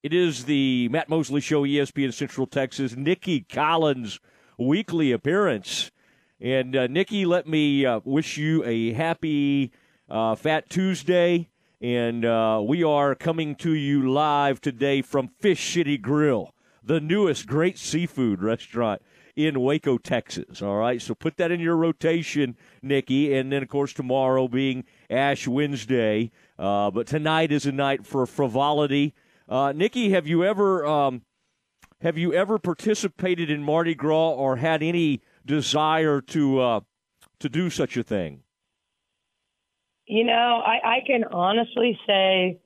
It is the Matt Mosley Show, ESPN Central Texas. Nicki Collen's weekly appearance. And uh, Nicki, let me uh, wish you a happy uh, Fat Tuesday. And uh, we are coming to you live today from Fish City Grill, the newest great seafood restaurant in Waco, Texas. All right, so put that in your rotation, Nicki. And then, of course, tomorrow being Ash Wednesday. Uh, but tonight is a night for frivolity uh, Nicki, have you ever um, have you ever participated in Mardi Gras or had any desire to uh, to do such a thing? You know, I, I can honestly say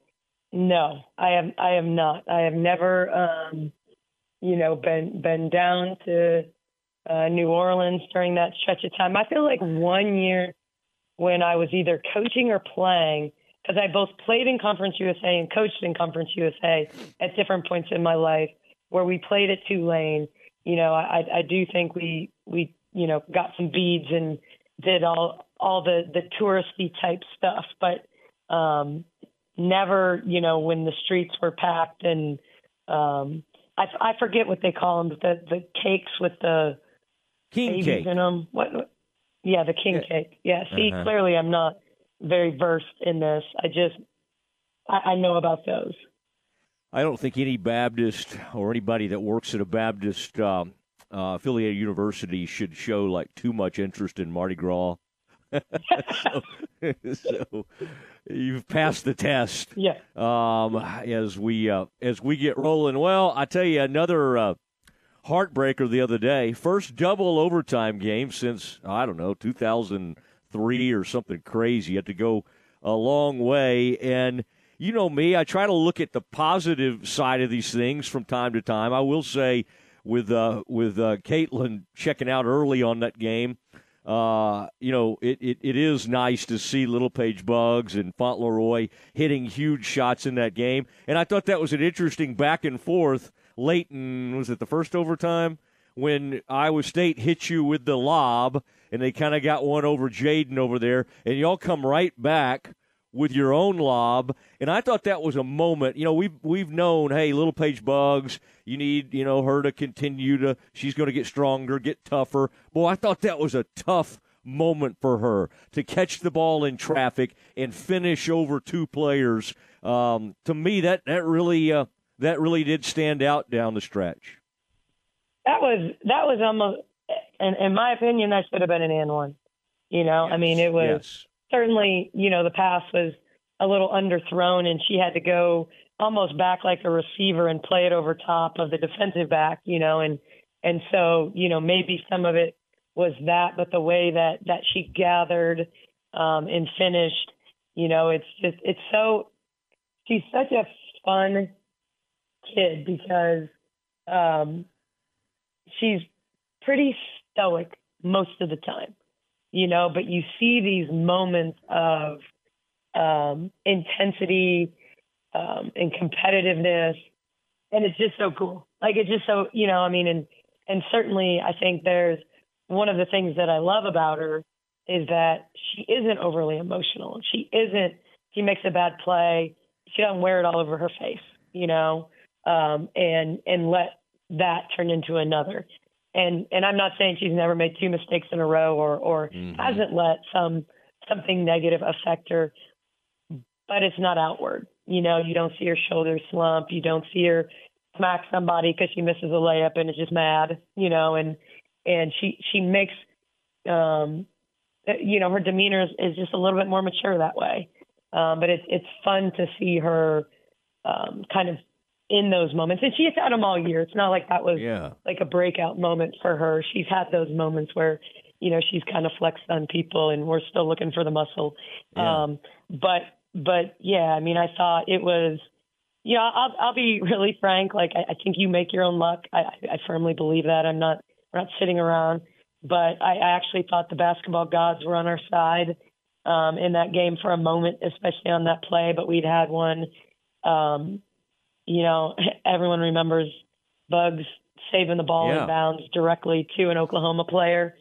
no. I have I have not. I have never um, you know been been down to uh, New Orleans during that stretch of time. I feel like one year when I was either coaching or playing because I both played in Conference USA and coached in Conference USA at different points in my life where we played at Tulane. You know, I, I do think we we you know got some beads and did all all the the touristy type stuff, but um, never you know when the streets were packed and um, I, I forget what they call them, the the cakes with the king cake in them. What? Yeah, the king yeah. cake. Yeah. See, uh-huh. clearly I'm not very versed in this. I just I, I know about those. I don't think any Baptist or anybody that works at a Baptist um, uh, affiliated university should show like too much interest in Mardi Gras. so, so, you've passed the test. Yeah. Um, as we uh, as we get rolling, well, I tell you another uh, heartbreaker the other day. First double overtime game since I don't know 2000- three or something crazy. You have to go a long way. And you know me, I try to look at the positive side of these things from time to time. I will say, with uh, with uh, Caitlin checking out early on that game, uh, you know, it, it, it is nice to see Littlepage-Buggs and Fontleroy hitting huge shots in that game. And I thought that was an interesting back and forth late in, was it the first overtime? When Iowa State hit you with the lob and they kind of got one over Jaden over there, and y'all come right back with your own lob. And I thought that was a moment. You know, we've we've known, hey, Littlepage-Buggs, you need you know her to continue to. She's going to get stronger, get tougher. Boy, I thought that was a tough moment for her to catch the ball in traffic and finish over two players. Um, to me, that that really uh, that really did stand out down the stretch. That was that was almost and in my opinion, that should have been an and one. You know, yes, I mean, it was yes. certainly, you know, the pass was a little underthrown, and she had to go almost back like a receiver and play it over top of the defensive back. You know, and and so you know maybe some of it was that, but the way that that she gathered um, and finished, you know, it's just it's so she's such a fun kid because um, she's pretty stoic most of the time, you know, but you see these moments of um, intensity um, and competitiveness, and it's just so cool. Like it's just so, you know, I mean, and and certainly I think there's one of the things that I love about her is that she isn't overly emotional. She isn't. She makes a bad play. She doesn't wear it all over her face, you know, um, and and let that turn into another and and I'm not saying she's never made two mistakes in a row or or mm-hmm. hasn't let some something negative affect her, but it's not outward. You know, you don't see her shoulders slump. You don't see her smack somebody because she misses a layup and is just mad. You know, and and she she makes um you know her demeanor is, is just a little bit more mature that way. Um, but it's it's fun to see her um, kind of in those moments. And she's had them all year. It's not like that was yeah. like a breakout moment for her. She's had those moments where, you know, she's kind of flexed on people and we're still looking for the muscle. Yeah. Um, but, but yeah, I mean, I thought it was, you know, I'll, I'll be really frank. Like, I, I think you make your own luck. I, I firmly believe that. I'm not, we're not sitting around, but I, I actually thought the basketball gods were on our side um, in that game for a moment, especially on that play. But we'd had one um, you know, everyone remembers Buggs saving the ball yeah. in bounds directly to an Oklahoma player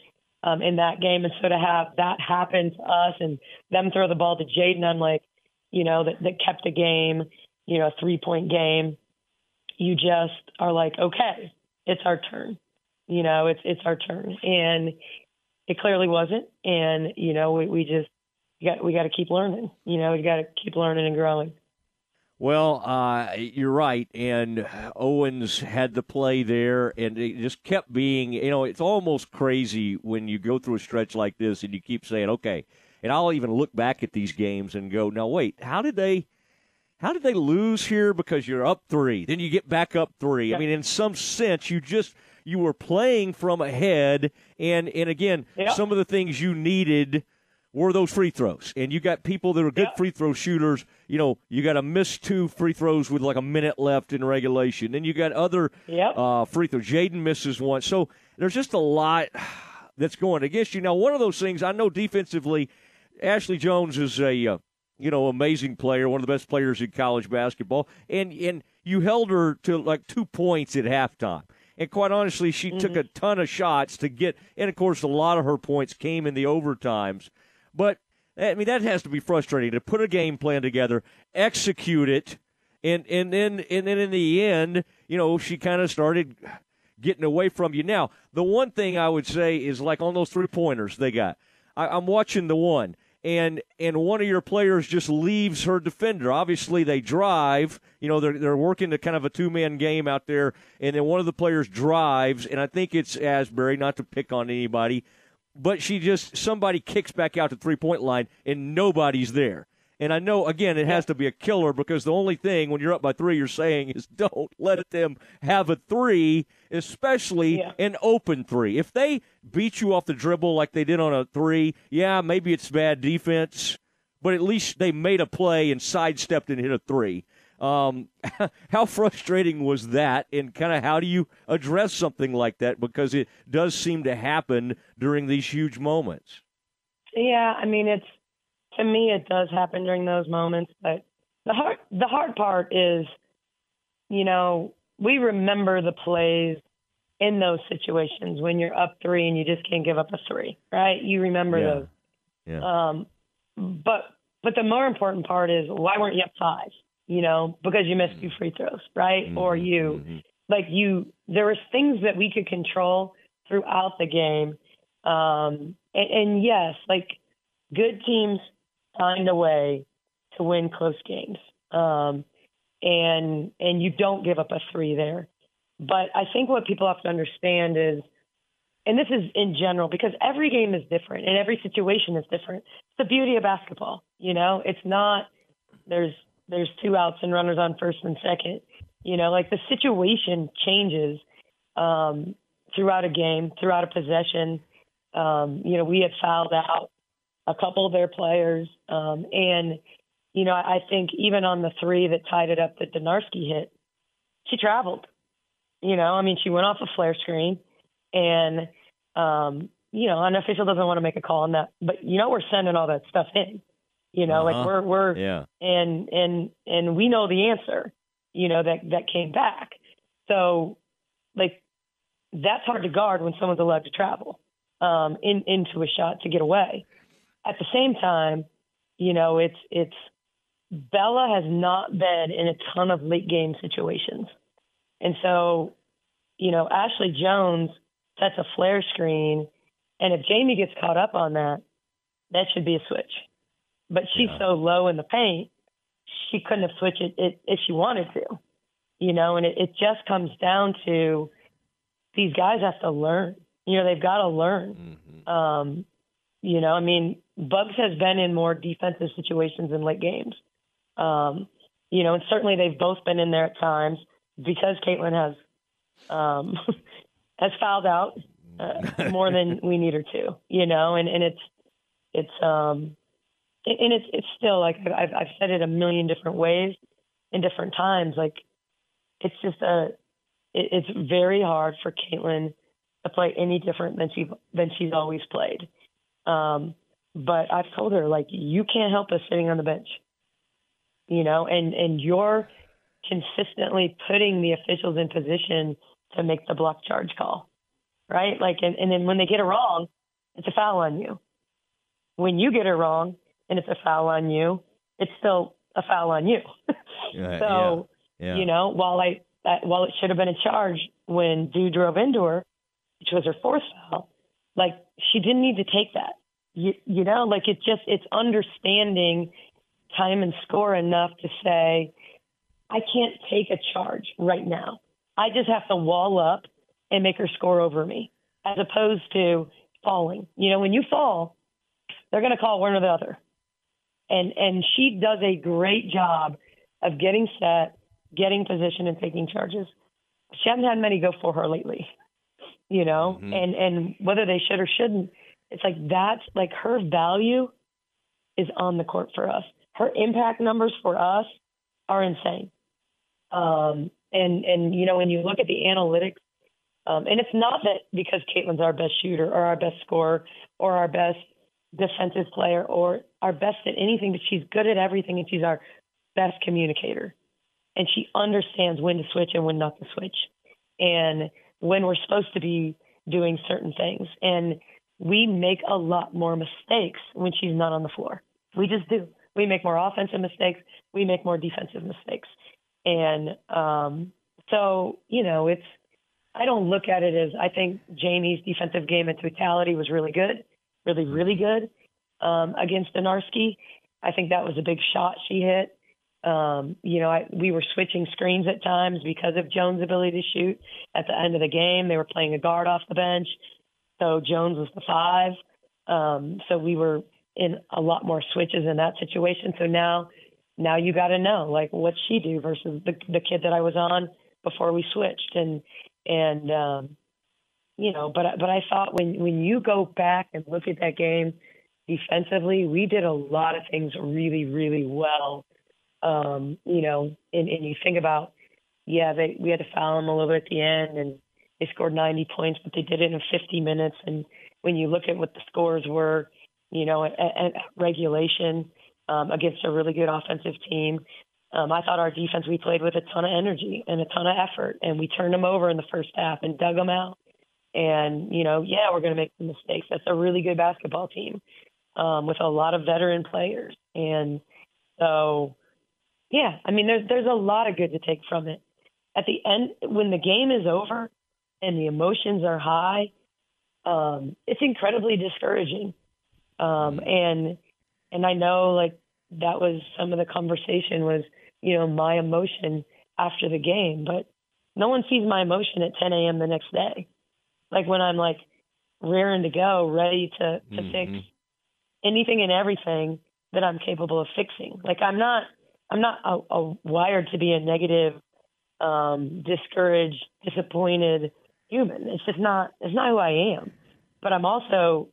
um, in that game. And so to have that happen to us and them throw the ball to Jaden, I'm like, you know, that, that kept the game, you know, a three point game. you just are like, okay, it's our turn. You know, it's it's our turn, and it clearly wasn't. And you know, we, we just we got we got to keep learning. You know, we got to keep learning and growing. Well, uh, you're right, and Owens had the play there, and it just kept being. You know, it's almost crazy when you go through a stretch like this, and you keep saying, "Okay." And I'll even look back at these games and go, "Now wait, how did they?" How did they lose here? Because you're up three, then you get back up three. I mean, in some sense, you just you were playing from ahead, and and again, yep. some of the things you needed were those free throws. And you got people that are good free throw shooters. You know, you got to miss two free throws with like a minute left in regulation. Then you got other yep. uh, free throws. Jaden misses one. So there's just a lot that's going against you. Now, one of those things I know defensively, Ashley Joens is a uh, you know amazing player, one of the best players in college basketball, and and you held her to like two points at halftime. And quite honestly, she mm-hmm. took a ton of shots to get, and of course, a lot of her points came in the overtimes. But I mean, that has to be frustrating to put a game plan together, execute it, and and then and then in the end, you know, she kind of started getting away from you. Now, the one thing I would say is like on those three pointers they got. I, I'm watching the one and and one of your players just leaves her defender. Obviously, they drive. You know, they're they're working to kind of a two man game out there, and then one of the players drives, and I think it's Asberry. Not to pick on anybody, but she just somebody kicks back out to three point line and nobody's there. And I know again it has to be a killer because the only thing when you're up by three you're saying is don't let them have a three, especially yeah. an open three. If they beat you off the dribble like they did on a three, yeah, maybe it's bad defense, but at least they made a play and sidestepped and hit a three. Um, how frustrating was that, and kind of how do you address something like that? Because it does seem to happen during these huge moments. Yeah, I mean, it's to me, it does happen during those moments. But the hard the hard part is, you know, we remember the plays in those situations when you're up three and you just can't give up a three, right? You remember yeah. those. Yeah. Um, but but the more important part is why weren't you up five? You know, because you missed two mm-hmm. free throws, right? Mm-hmm. Or you, mm-hmm. like you, there was things that we could control throughout the game. Um, and, and yes, like good teams find a way to win close games. Um, and, and you don't give up a three there. But I think what people have to understand is, and this is in general because every game is different and every situation is different. It's the beauty of basketball, you know. It's not there's there's two outs and runners on first and second. You know, like the situation changes um, throughout a game, throughout a possession. Um, you know, we had fouled out a couple of their players, um, and you know, I think even on the three that tied it up that Donarski hit, she traveled. You know, I mean, she went off a flare screen, and um, you know, an official doesn't want to make a call on that, but you know, we're sending all that stuff in. You know, uh-huh. like we're we're yeah. and and and we know the answer, you know, that that came back. So like that's hard to guard when someone's allowed to travel um in into a shot to get away. At the same time, you know, it's it's Bella has not been in a ton of late game situations. And so, you know, Ashley Joens sets a flare screen and if Jamie gets caught up on that, that should be a switch but she's yeah. so low in the paint, she couldn't have switched it, it if she wanted to, you know. And it, it just comes down to these guys have to learn. You know, they've got to learn. Mm-hmm. Um, you know, I mean, Buggs has been in more defensive situations in late games. Um, you know, and certainly they've both been in there at times because Caitlin has um, has fouled out uh, more than we need her to. You know, and and it's it's um and it's it's still like I've I've said it a million different ways in different times. Like it's just a it, it's very hard for Caitlin to play any different than she than she's always played. Um, but I've told her like you can't help us sitting on the bench, you know, and and you're consistently putting the officials in position to make the block charge call, right? Like and, and then when they get it wrong, it's a foul on you. When you get it wrong, and it's a foul on you, it's still a foul on you. so, yeah, yeah. you know, while I that while it should have been a charge when Dew drove into her, which was her fourth foul, like she didn't need to take that. You, you know, like it's just it's understanding time and score enough to say, I can't take a charge right now. I just have to wall up and make her score over me, as opposed to falling. You know, when you fall, they're going to call one or the other. And and she does a great job of getting set, getting position, and taking charges. She hasn't had many go for her lately. You know, mm-hmm. and and whether they should or shouldn't, it's like that's like her value is on the court for us. Her impact numbers for us are insane. Um, and and you know when you look at the analytics, um, and it's not that because Caitlin's our best shooter or our best scorer or our best defensive player or our best at anything, but she's good at everything and she's our best communicator. And she understands when to switch and when not to switch, and when we're supposed to be doing certain things. And we make a lot more mistakes when she's not on the floor. We just do. We make more offensive mistakes. We make more defensive mistakes. And um, so, you know, it's, I don't look at it as, I think Jamie's defensive game in totality was really good really, really good um, against Donarski. I think that was a big shot she hit. Um, you know, I, we were switching screens at times because of Joens' ability to shoot. At the end of the game, they were playing a guard off the bench, so Joens was the five. Um, so we were in a lot more switches in that situation. So now, now you got to know like what she do versus the the kid that I was on before we switched, and and um, you know, but but I thought when when you go back and look at that game defensively, we did a lot of things really really well. Um, you know, and, and you think about, yeah, they we had to foul them a little bit at the end, and they scored 90 points, but they did it in 50 minutes. And when you look at what the scores were, you know, at regulation um, against a really good offensive team, um, I thought our defense we played with a ton of energy and a ton of effort, and we turned them over in the first half and dug them out. And, you know, yeah, we're going to make some mistakes. That's a really good basketball team um, with a lot of veteran players. And so, yeah, I mean, there's, there's a lot of good to take from it. At the end, when the game is over and the emotions are high, um, it's incredibly discouraging. Um, and, and I know like that was some of the conversation was, you know, my emotion after the game, but no one sees my emotion at 10 a.m. the next day like when I'm like rearing to go, ready to to mm-hmm. fix anything and everything that I'm capable of fixing. Like I'm not I'm not a, a wired to be a negative, um, discouraged, disappointed human. It's just not it's not who I am. But I'm also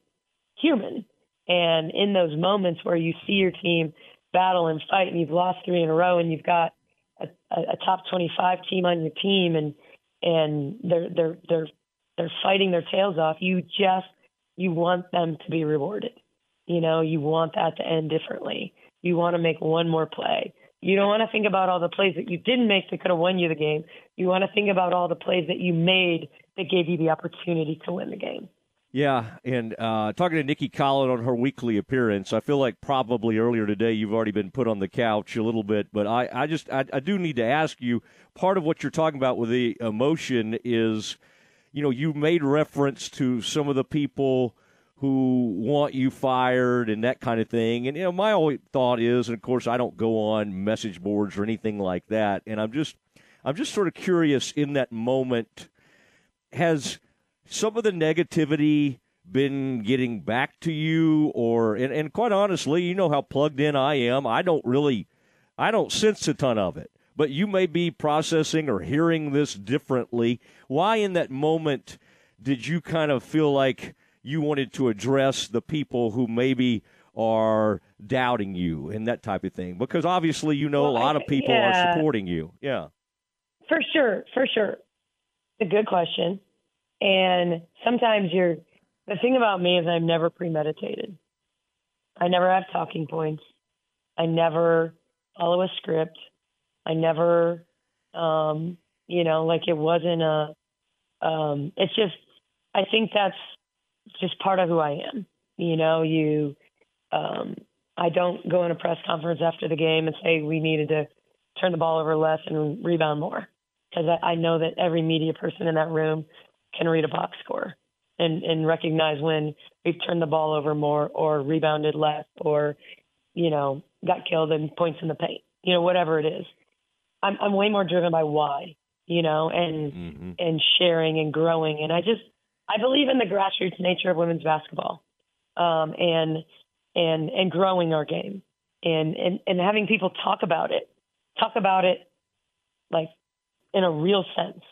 human. And in those moments where you see your team battle and fight and you've lost three in a row and you've got a, a, a top 25 team on your team and and they're they're they're they're fighting their tails off. You just you want them to be rewarded. You know, you want that to end differently. You want to make one more play. You don't want to think about all the plays that you didn't make that could have won you the game. You want to think about all the plays that you made that gave you the opportunity to win the game. Yeah, and uh, talking to Nicki Collen on her weekly appearance, I feel like probably earlier today you've already been put on the couch a little bit, but I, I just I, I do need to ask you. Part of what you're talking about with the emotion is you know, you made reference to some of the people who want you fired and that kind of thing. And you know, my only thought is, and of course, I don't go on message boards or anything like that. And I'm just, I'm just sort of curious in that moment, has some of the negativity been getting back to you, or and, and quite honestly, you know how plugged in I am. I don't really, I don't sense a ton of it but you may be processing or hearing this differently. Why, in that moment, did you kind of feel like you wanted to address the people who maybe are doubting you and that type of thing? Because obviously, you know, well, a lot of people yeah. are supporting you. Yeah. For sure. For sure. It's a good question. And sometimes you're, the thing about me is I'm never premeditated. I never have talking points. I never follow a script. I never, um, you know, like it wasn't a. Um, it's just, I think that's just part of who I am. You know, you. Um, I don't go in a press conference after the game and say we needed to turn the ball over less and rebound more. because I, I know that every media person in that room can read a box score and and recognize when we've turned the ball over more or rebounded less or you know got killed in points in the paint you know whatever it is i'm i'm way more driven by why you know and mm-hmm. and sharing and growing and i just i believe in the grassroots nature of women's basketball um and and and growing our game and and and having people talk about it talk about it like in a real sense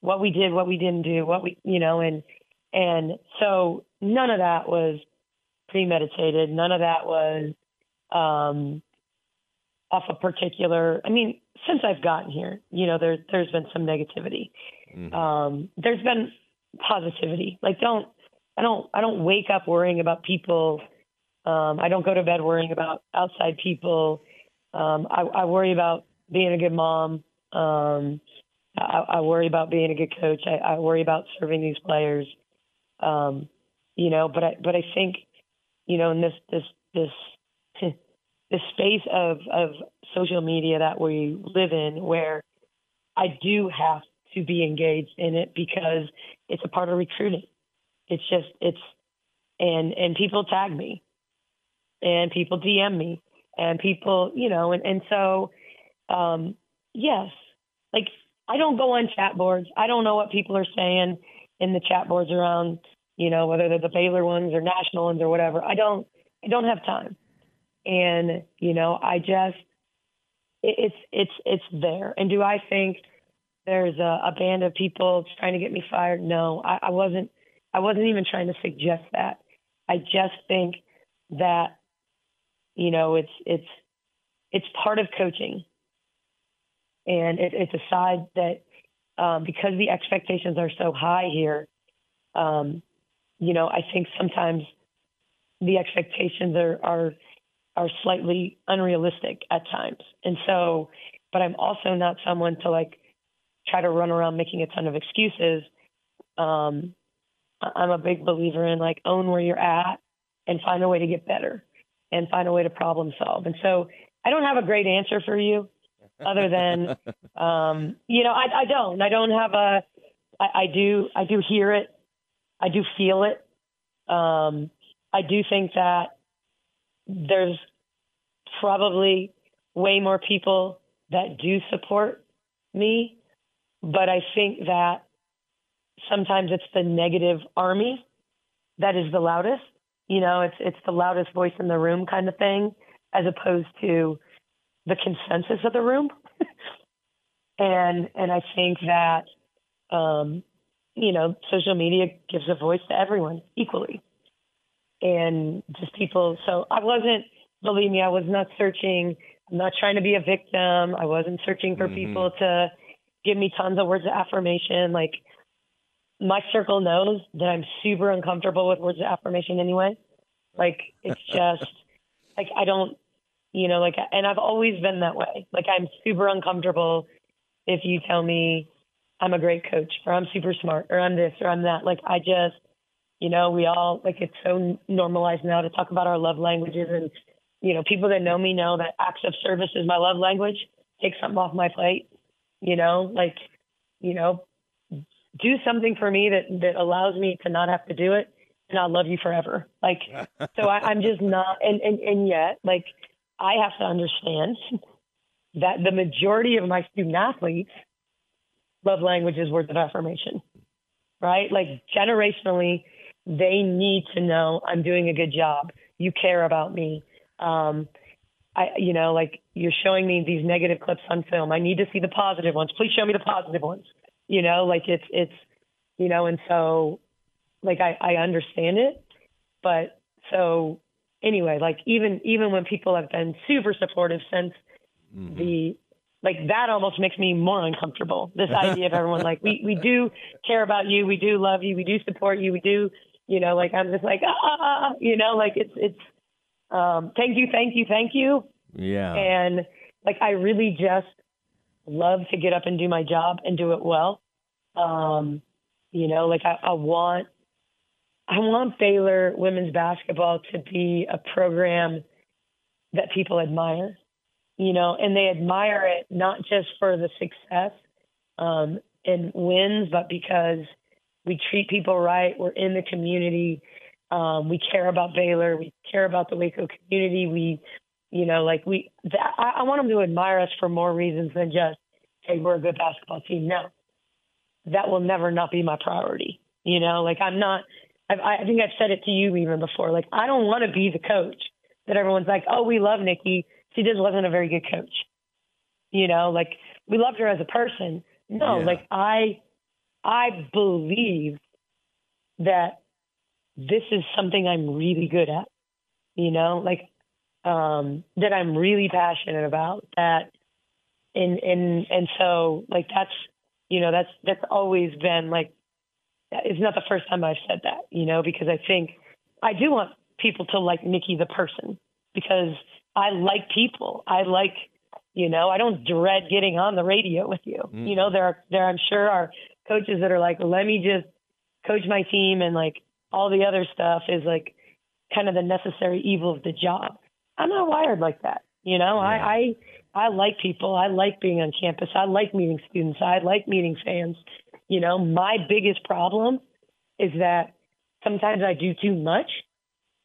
what we did what we didn't do what we you know and and so none of that was premeditated. None of that was um, off a particular. I mean, since I've gotten here, you know, there there's been some negativity. Mm-hmm. Um, there's been positivity. Like don't I don't I don't wake up worrying about people. Um, I don't go to bed worrying about outside people. Um, I, I worry about being a good mom. Um, I, I worry about being a good coach. I, I worry about serving these players. Um, you know, but I but I think, you know, in this this this this space of of social media that we live in, where I do have to be engaged in it because it's a part of recruiting. It's just it's and and people tag me, and people DM me, and people you know, and and so um, yes, like I don't go on chat boards. I don't know what people are saying in the chat boards around, you know, whether they're the Baylor ones or national ones or whatever. I don't I don't have time. And, you know, I just it's it's it's there. And do I think there's a, a band of people trying to get me fired? No, I, I wasn't I wasn't even trying to suggest that. I just think that, you know, it's it's it's part of coaching. And it, it's a side that um, because the expectations are so high here, um, you know, I think sometimes the expectations are, are are slightly unrealistic at times. And so, but I'm also not someone to like try to run around making a ton of excuses. Um, I'm a big believer in like own where you're at and find a way to get better and find a way to problem solve. And so I don't have a great answer for you other than um, you know I, I don't I don't have a I, I do I do hear it I do feel it um, I do think that there's probably way more people that do support me but I think that sometimes it's the negative army that is the loudest you know it's it's the loudest voice in the room kind of thing as opposed to the consensus of the room. and and I think that um, you know, social media gives a voice to everyone equally. And just people so I wasn't believe me, I was not searching I'm not trying to be a victim. I wasn't searching for mm-hmm. people to give me tons of words of affirmation. Like my circle knows that I'm super uncomfortable with words of affirmation anyway. Like it's just like I don't you know, like, and I've always been that way. Like, I'm super uncomfortable if you tell me I'm a great coach or I'm super smart or I'm this or I'm that. Like, I just, you know, we all, like, it's so normalized now to talk about our love languages. And, you know, people that know me know that acts of service is my love language. Take something off my plate, you know, like, you know, do something for me that, that allows me to not have to do it and I'll love you forever. Like, so I, I'm just not, and, and, and yet, like, I have to understand that the majority of my student athletes love languages, words of affirmation, right? Like generationally, they need to know I'm doing a good job. You care about me. Um, I, you know, like you're showing me these negative clips on film. I need to see the positive ones. Please show me the positive ones. You know, like it's, it's, you know, and so like I, I understand it, but so anyway, like even even when people have been super supportive since mm-hmm. the like that almost makes me more uncomfortable. This idea of everyone like we we do care about you, we do love you, we do support you, we do, you know, like I'm just like ah, you know, like it's it's um thank you, thank you, thank you. Yeah. And like I really just love to get up and do my job and do it well. Um, you know, like I, I want I want Baylor women's basketball to be a program that people admire, you know, and they admire it not just for the success, um, and wins, but because we treat people right. We're in the community. Um, we care about Baylor. We care about the Waco community. We, you know, like we. That, I, I want them to admire us for more reasons than just, hey, we're a good basketball team. No, that will never not be my priority. You know, like I'm not. I've, I think I've said it to you even before. Like I don't want to be the coach that everyone's like, oh, we love Nicki. She just wasn't a very good coach. You know, like we loved her as a person. No, yeah. like I, I believe that this is something I'm really good at. You know, like um, that I'm really passionate about. That, and and and so like that's you know that's that's always been like it's not the first time I've said that. You know, because I think I do want people to like Nicki the person because I like people. I like, you know, I don't dread getting on the radio with you. Mm. You know, there are there I'm sure are coaches that are like, let me just coach my team and like all the other stuff is like kind of the necessary evil of the job. I'm not wired like that. You know, yeah. I, I I like people. I like being on campus. I like meeting students. I like meeting fans. You know, my biggest problem is that sometimes I do too much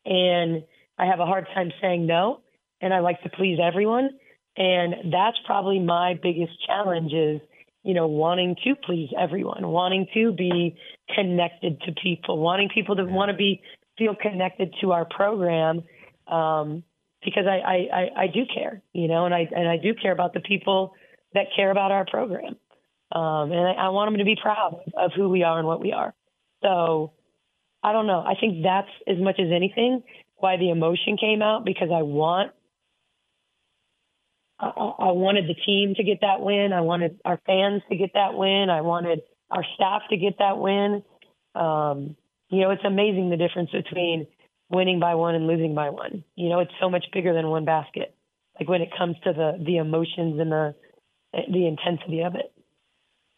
and I have a hard time saying no, and I like to please everyone. And that's probably my biggest challenge is, you know, wanting to please everyone, wanting to be connected to people, wanting people to want to be feel connected to our program. Um, because I, I, I, I do care, you know, and I and I do care about the people that care about our program. Um, and I, I want them to be proud of who we are and what we are. So I don't know. I think that's as much as anything why the emotion came out because I want I, I wanted the team to get that win. I wanted our fans to get that win. I wanted our staff to get that win. Um, you know, it's amazing the difference between winning by one and losing by one. You know, it's so much bigger than one basket. Like when it comes to the the emotions and the the intensity of it.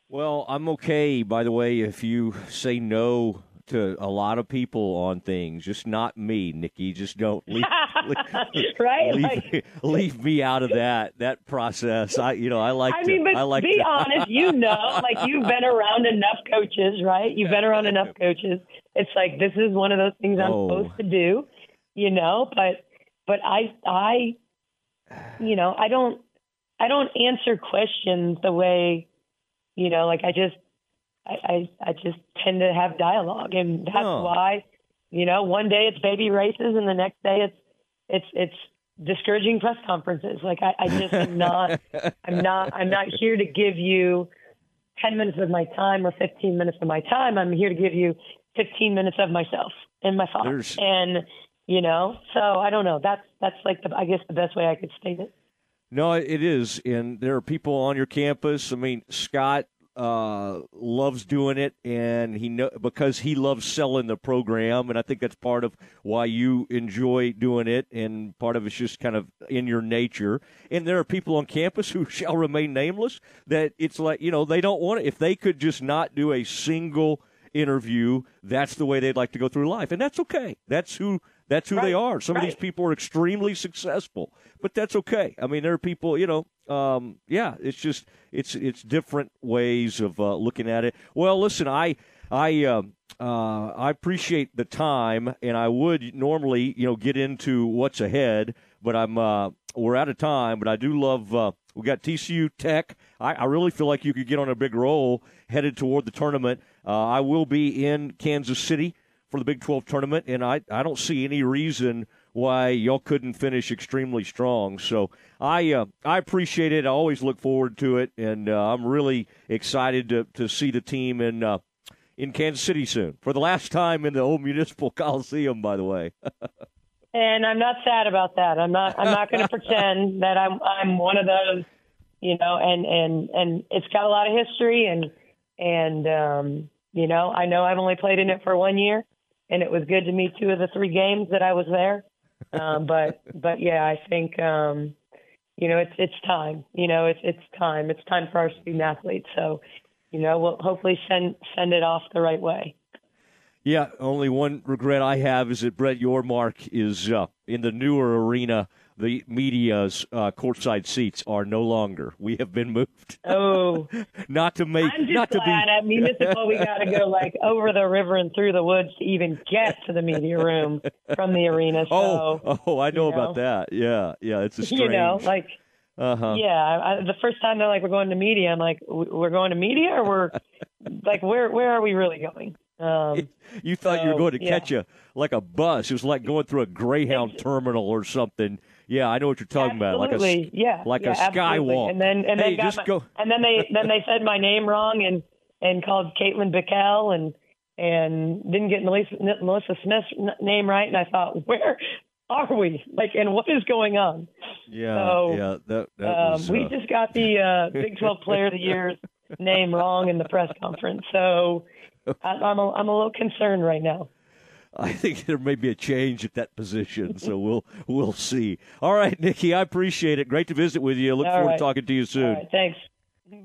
Well, I'm okay. By the way, if you say no to a lot of people on things, just not me, Nicki. Just don't leave, leave right. Leave, like, leave, me out of that that process. I, you know, I like. I to, mean, but I like be to, honest. You know, like you've been around enough coaches, right? You've been around enough coaches. It's like this is one of those things I'm oh. supposed to do, you know. But but I I, you know, I don't I don't answer questions the way, you know, like I just I, I, I just tend to have dialogue, and that's oh. why, you know, one day it's baby races, and the next day it's it's it's discouraging press conferences. Like I, I just am not, I'm not, I'm not here to give you ten minutes of my time or fifteen minutes of my time. I'm here to give you fifteen minutes of myself and my thoughts, There's... and you know, so I don't know. That's that's like the, I guess the best way I could state it. No, it is, and there are people on your campus. I mean, Scott uh, loves doing it, and he know because he loves selling the program, and I think that's part of why you enjoy doing it, and part of it's just kind of in your nature. And there are people on campus who shall remain nameless that it's like you know they don't want it if they could just not do a single interview. That's the way they'd like to go through life, and that's okay. That's who that's who right. they are. Some right. of these people are extremely successful, but that's okay. I mean, there are people, you know, um, yeah, it's just it's it's different ways of uh, looking at it. Well, listen, I I uh, uh, I appreciate the time, and I would normally you know get into what's ahead, but I'm uh, we're out of time. But I do love uh, we got TCU Tech. I, I, really feel like you could get on a big roll headed toward the tournament. Uh, I will be in Kansas City for the Big 12 tournament, and I I don't see any reason why y'all couldn't finish extremely strong. So I uh, I appreciate it. I always look forward to it, and uh, I'm really excited to, to see the team in uh, in Kansas City soon for the last time in the old Municipal Coliseum. By the way. and I'm not sad about that. I'm not. I'm not going to pretend that I'm. I'm one of those. You know, and and and it's got a lot of history, and and um, you know, I know I've only played in it for one year, and it was good to meet two of the three games that I was there um, but but yeah, I think um, you know it's it's time. You know it's it's time. It's time for our student athletes. So you know we'll hopefully send send it off the right way. Yeah, only one regret I have is that Brett Yormark is uh, in the newer arena. The media's uh, courtside seats are no longer. We have been moved. Oh, not to make. I'm just not glad. To be... I mean, this is what we got to go like over the river and through the woods to even get to the media room from the arena. So, oh, oh, I know, know, about that. Yeah, yeah, it's a strange. You know, like. Uh-huh. Yeah, I, the first time they're like, "We're going to media," I'm like, "We're going to media," or we're like, "Where where are we really going?" Um, you thought so, you were going to yeah. catch a like a bus. It was like going through a Greyhound terminal or something. Yeah, I know what you're talking absolutely. about. Like a yeah, like yeah, a skywalk. And then and hey, then just my, go. and then they then they said my name wrong and and called Caitlin Bickel and and didn't get Melissa, Melissa Smith's name right. And I thought, where are we? Like, and what is going on? Yeah, so, yeah. That, that um, was, we uh... just got the uh, Big 12 Player of the Year name wrong in the press conference. So I'm a, I'm a little concerned right now. I think there may be a change at that position, so we'll we'll see. All right, Nicki, I appreciate it. Great to visit with you. Look All forward right. to talking to you soon. thanks.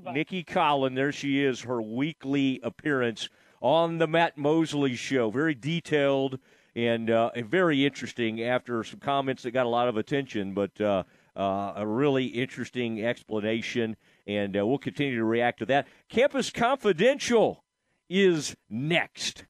Bye. Nicki Collen, there she is, her weekly appearance on the Matt Mosley Show. Very detailed and, uh, very interesting. After some comments that got a lot of attention, but uh, uh, a really interesting explanation, and uh, we'll continue to react to that. Campus Confidential is next.